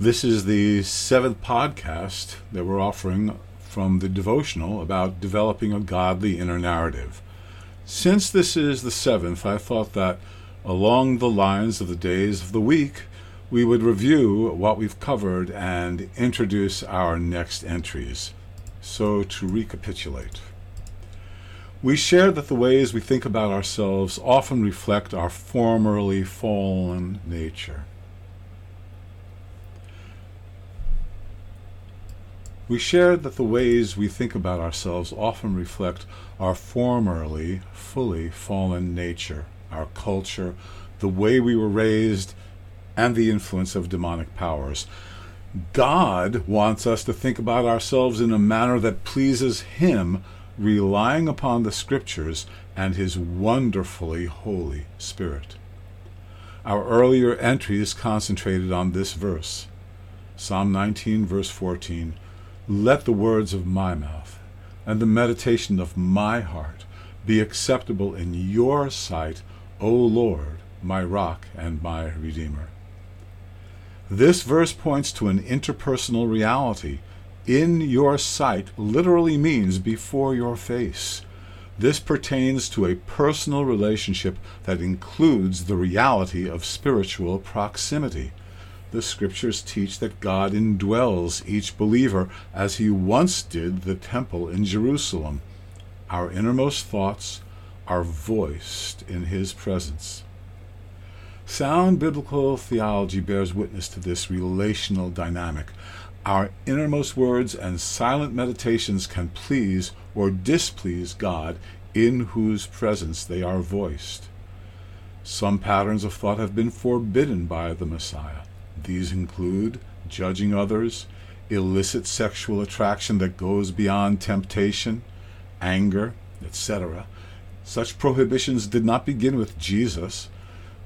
This is the seventh podcast that we're offering from the devotional about developing a godly inner narrative. Since this is the seventh, I thought that along the lines of the days of the week, we would review what we've covered and introduce our next entries. So, to recapitulate, we shared that the ways we think about ourselves often reflect our formerly fallen nature. We shared that the ways we think about ourselves often reflect our formerly fully fallen nature, our culture, the way we were raised, and the influence of demonic powers. God wants us to think about ourselves in a manner that pleases Him, relying upon the Scriptures and His wonderfully Holy Spirit. Our earlier entries concentrated on this verse Psalm 19, verse 14. Let the words of my mouth and the meditation of my heart be acceptable in your sight, O Lord, my rock and my redeemer. This verse points to an interpersonal reality. In your sight literally means before your face. This pertains to a personal relationship that includes the reality of spiritual proximity the scriptures teach that God indwells each believer as he once did the temple in Jerusalem. Our innermost thoughts are voiced in his presence. Sound biblical theology bears witness to this relational dynamic. Our innermost words and silent meditations can please or displease God, in whose presence they are voiced. Some patterns of thought have been forbidden by the Messiah. These include judging others, illicit sexual attraction that goes beyond temptation, anger, etc. Such prohibitions did not begin with Jesus.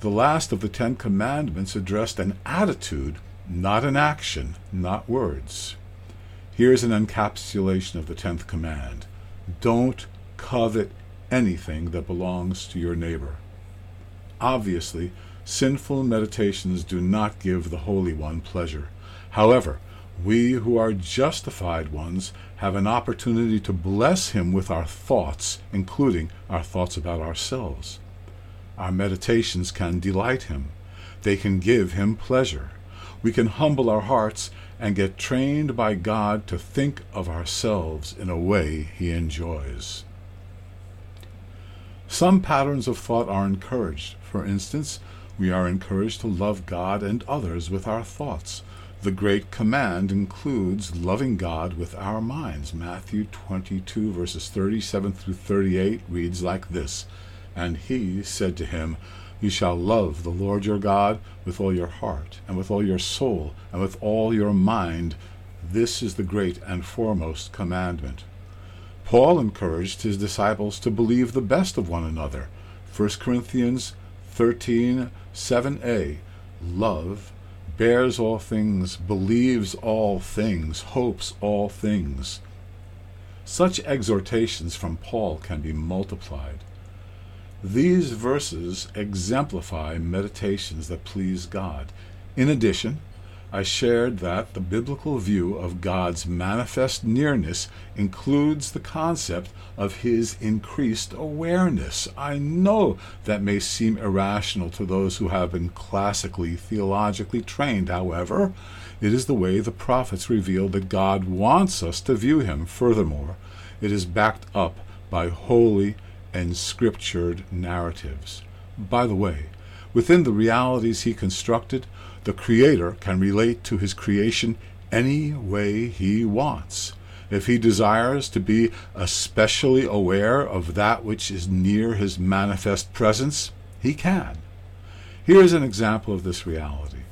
The last of the Ten Commandments addressed an attitude, not an action, not words. Here's an encapsulation of the tenth command Don't covet anything that belongs to your neighbor. Obviously, Sinful meditations do not give the Holy One pleasure. However, we who are justified ones have an opportunity to bless him with our thoughts, including our thoughts about ourselves. Our meditations can delight him. They can give him pleasure. We can humble our hearts and get trained by God to think of ourselves in a way he enjoys. Some patterns of thought are encouraged. For instance, we are encouraged to love God and others with our thoughts. The great command includes loving God with our minds. Matthew 22, verses 37 through 38 reads like this And he said to him, You shall love the Lord your God with all your heart, and with all your soul, and with all your mind. This is the great and foremost commandment. Paul encouraged his disciples to believe the best of one another. 1 Corinthians 13 7a Love bears all things, believes all things, hopes all things. Such exhortations from Paul can be multiplied. These verses exemplify meditations that please God. In addition, I shared that the biblical view of God's manifest nearness includes the concept of his increased awareness. I know that may seem irrational to those who have been classically theologically trained. However, it is the way the prophets reveal that God wants us to view him. Furthermore, it is backed up by holy and scriptured narratives. By the way, within the realities he constructed, the Creator can relate to his creation any way he wants. If he desires to be especially aware of that which is near his manifest presence, he can. Here is an example of this reality.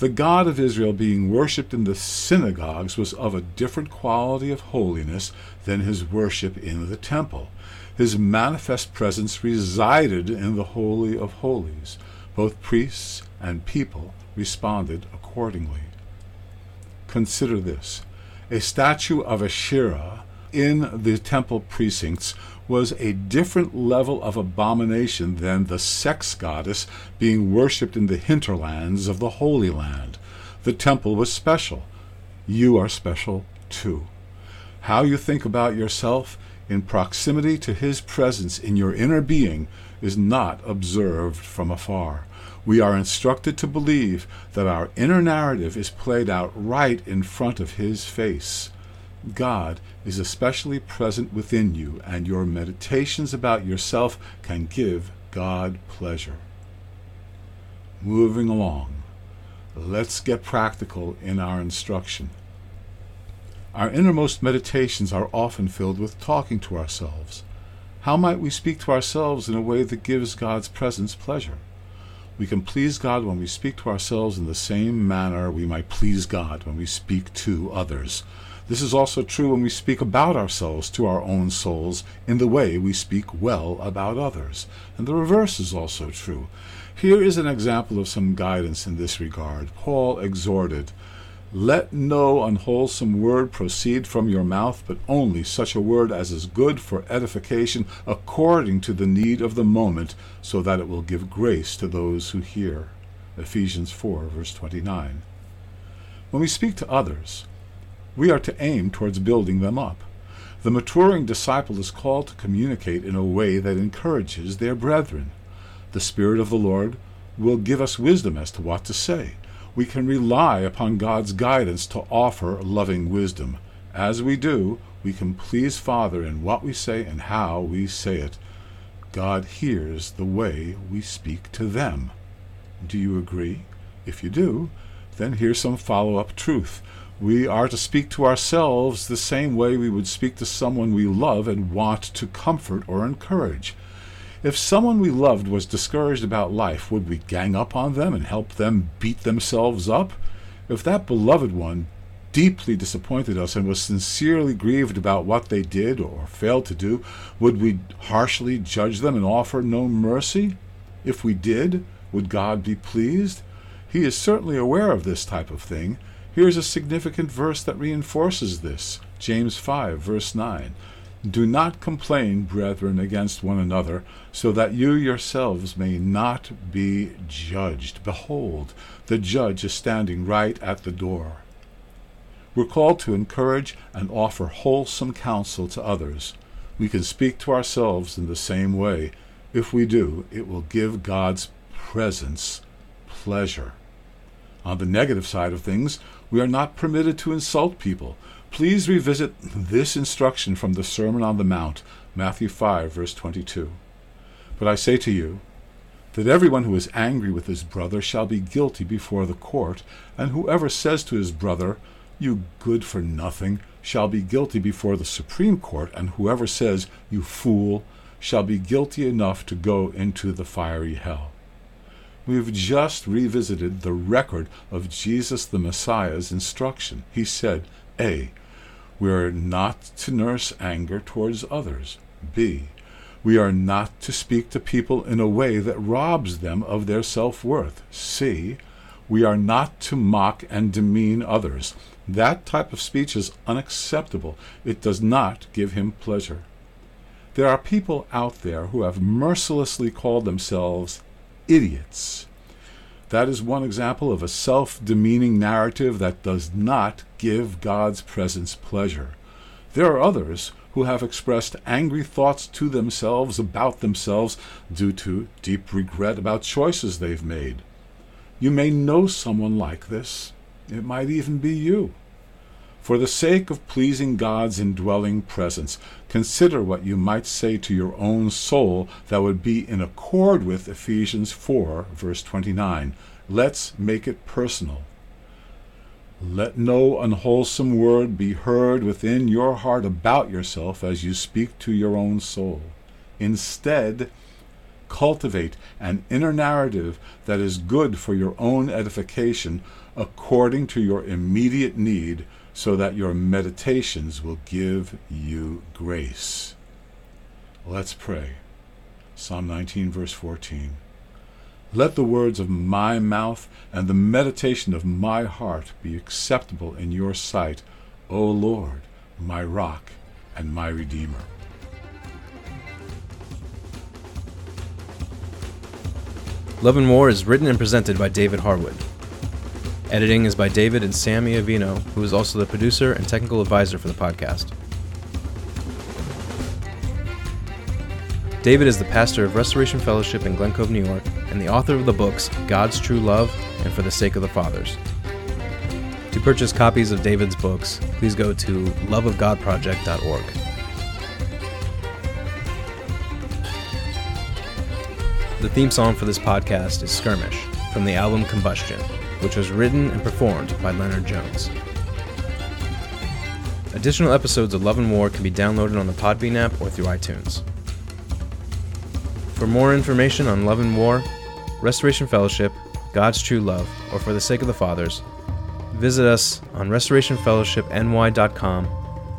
The God of Israel being worshipped in the synagogues was of a different quality of holiness than his worship in the temple. His manifest presence resided in the Holy of Holies. Both priests and people responded accordingly. Consider this. A statue of Asherah in the temple precincts was a different level of abomination than the sex goddess being worshipped in the hinterlands of the Holy Land. The temple was special. You are special too. How you think about yourself in proximity to His presence in your inner being is not observed from afar. We are instructed to believe that our inner narrative is played out right in front of His face. God is especially present within you, and your meditations about yourself can give God pleasure. Moving along, let's get practical in our instruction. Our innermost meditations are often filled with talking to ourselves. How might we speak to ourselves in a way that gives God's presence pleasure? We can please God when we speak to ourselves in the same manner we might please God when we speak to others. This is also true when we speak about ourselves to our own souls in the way we speak well about others. And the reverse is also true. Here is an example of some guidance in this regard. Paul exhorted, Let no unwholesome word proceed from your mouth, but only such a word as is good for edification according to the need of the moment, so that it will give grace to those who hear. Ephesians 4, verse 29. When we speak to others, we are to aim towards building them up. The maturing disciple is called to communicate in a way that encourages their brethren. The Spirit of the Lord will give us wisdom as to what to say. We can rely upon God's guidance to offer loving wisdom. As we do, we can please Father in what we say and how we say it. God hears the way we speak to them. Do you agree? If you do, then here's some follow up truth. We are to speak to ourselves the same way we would speak to someone we love and want to comfort or encourage. If someone we loved was discouraged about life, would we gang up on them and help them beat themselves up? If that beloved one deeply disappointed us and was sincerely grieved about what they did or failed to do, would we harshly judge them and offer no mercy? If we did, would God be pleased? He is certainly aware of this type of thing Here's a significant verse that reinforces this James 5, verse 9. Do not complain, brethren, against one another, so that you yourselves may not be judged. Behold, the judge is standing right at the door. We're called to encourage and offer wholesome counsel to others. We can speak to ourselves in the same way. If we do, it will give God's presence pleasure. On the negative side of things, we are not permitted to insult people. Please revisit this instruction from the Sermon on the Mount, Matthew 5, verse 22. But I say to you, that everyone who is angry with his brother shall be guilty before the court, and whoever says to his brother, You good for nothing, shall be guilty before the Supreme Court, and whoever says, You fool, shall be guilty enough to go into the fiery hell. We've just revisited the record of Jesus the Messiah's instruction. He said, A. We are not to nurse anger towards others. B. We are not to speak to people in a way that robs them of their self worth. C. We are not to mock and demean others. That type of speech is unacceptable. It does not give him pleasure. There are people out there who have mercilessly called themselves idiots. That is one example of a self demeaning narrative that does not give God's presence pleasure. There are others who have expressed angry thoughts to themselves about themselves due to deep regret about choices they've made. You may know someone like this. It might even be you. For the sake of pleasing God's indwelling presence, consider what you might say to your own soul that would be in accord with Ephesians 4, verse 29. Let's make it personal. Let no unwholesome word be heard within your heart about yourself as you speak to your own soul. Instead, cultivate an inner narrative that is good for your own edification according to your immediate need, so that your meditations will give you grace. Let's pray. Psalm 19, verse 14. Let the words of my mouth and the meditation of my heart be acceptable in your sight, O Lord, my rock and my redeemer. Love and War is written and presented by David Harwood. Editing is by David and Sammy Avino, who is also the producer and technical advisor for the podcast. David is the pastor of Restoration Fellowship in Glen Cove, New York, and the author of the books God's True Love and For the Sake of the Fathers. To purchase copies of David's books, please go to loveofgodproject.org. The theme song for this podcast is Skirmish from the album Combustion, which was written and performed by Leonard Jones. Additional episodes of Love and War can be downloaded on the Podbean app or through iTunes. For more information on Love and War, Restoration Fellowship, God's True Love, or For the Sake of the Fathers, visit us on restorationfellowshipny.com,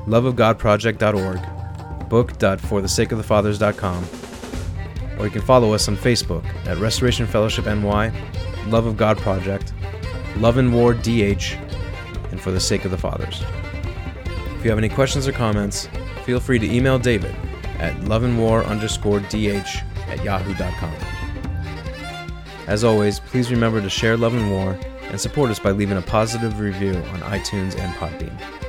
loveofgodproject.org, book.forthesakeofthefathers.com, or you can follow us on Facebook at Restoration Fellowship NY, Love of God Project, Love and War DH, and For the Sake of the Fathers. If you have any questions or comments, feel free to email David at loveandwar underscore dh at yahoo.com. As always, please remember to share Love and War and support us by leaving a positive review on iTunes and Podbean.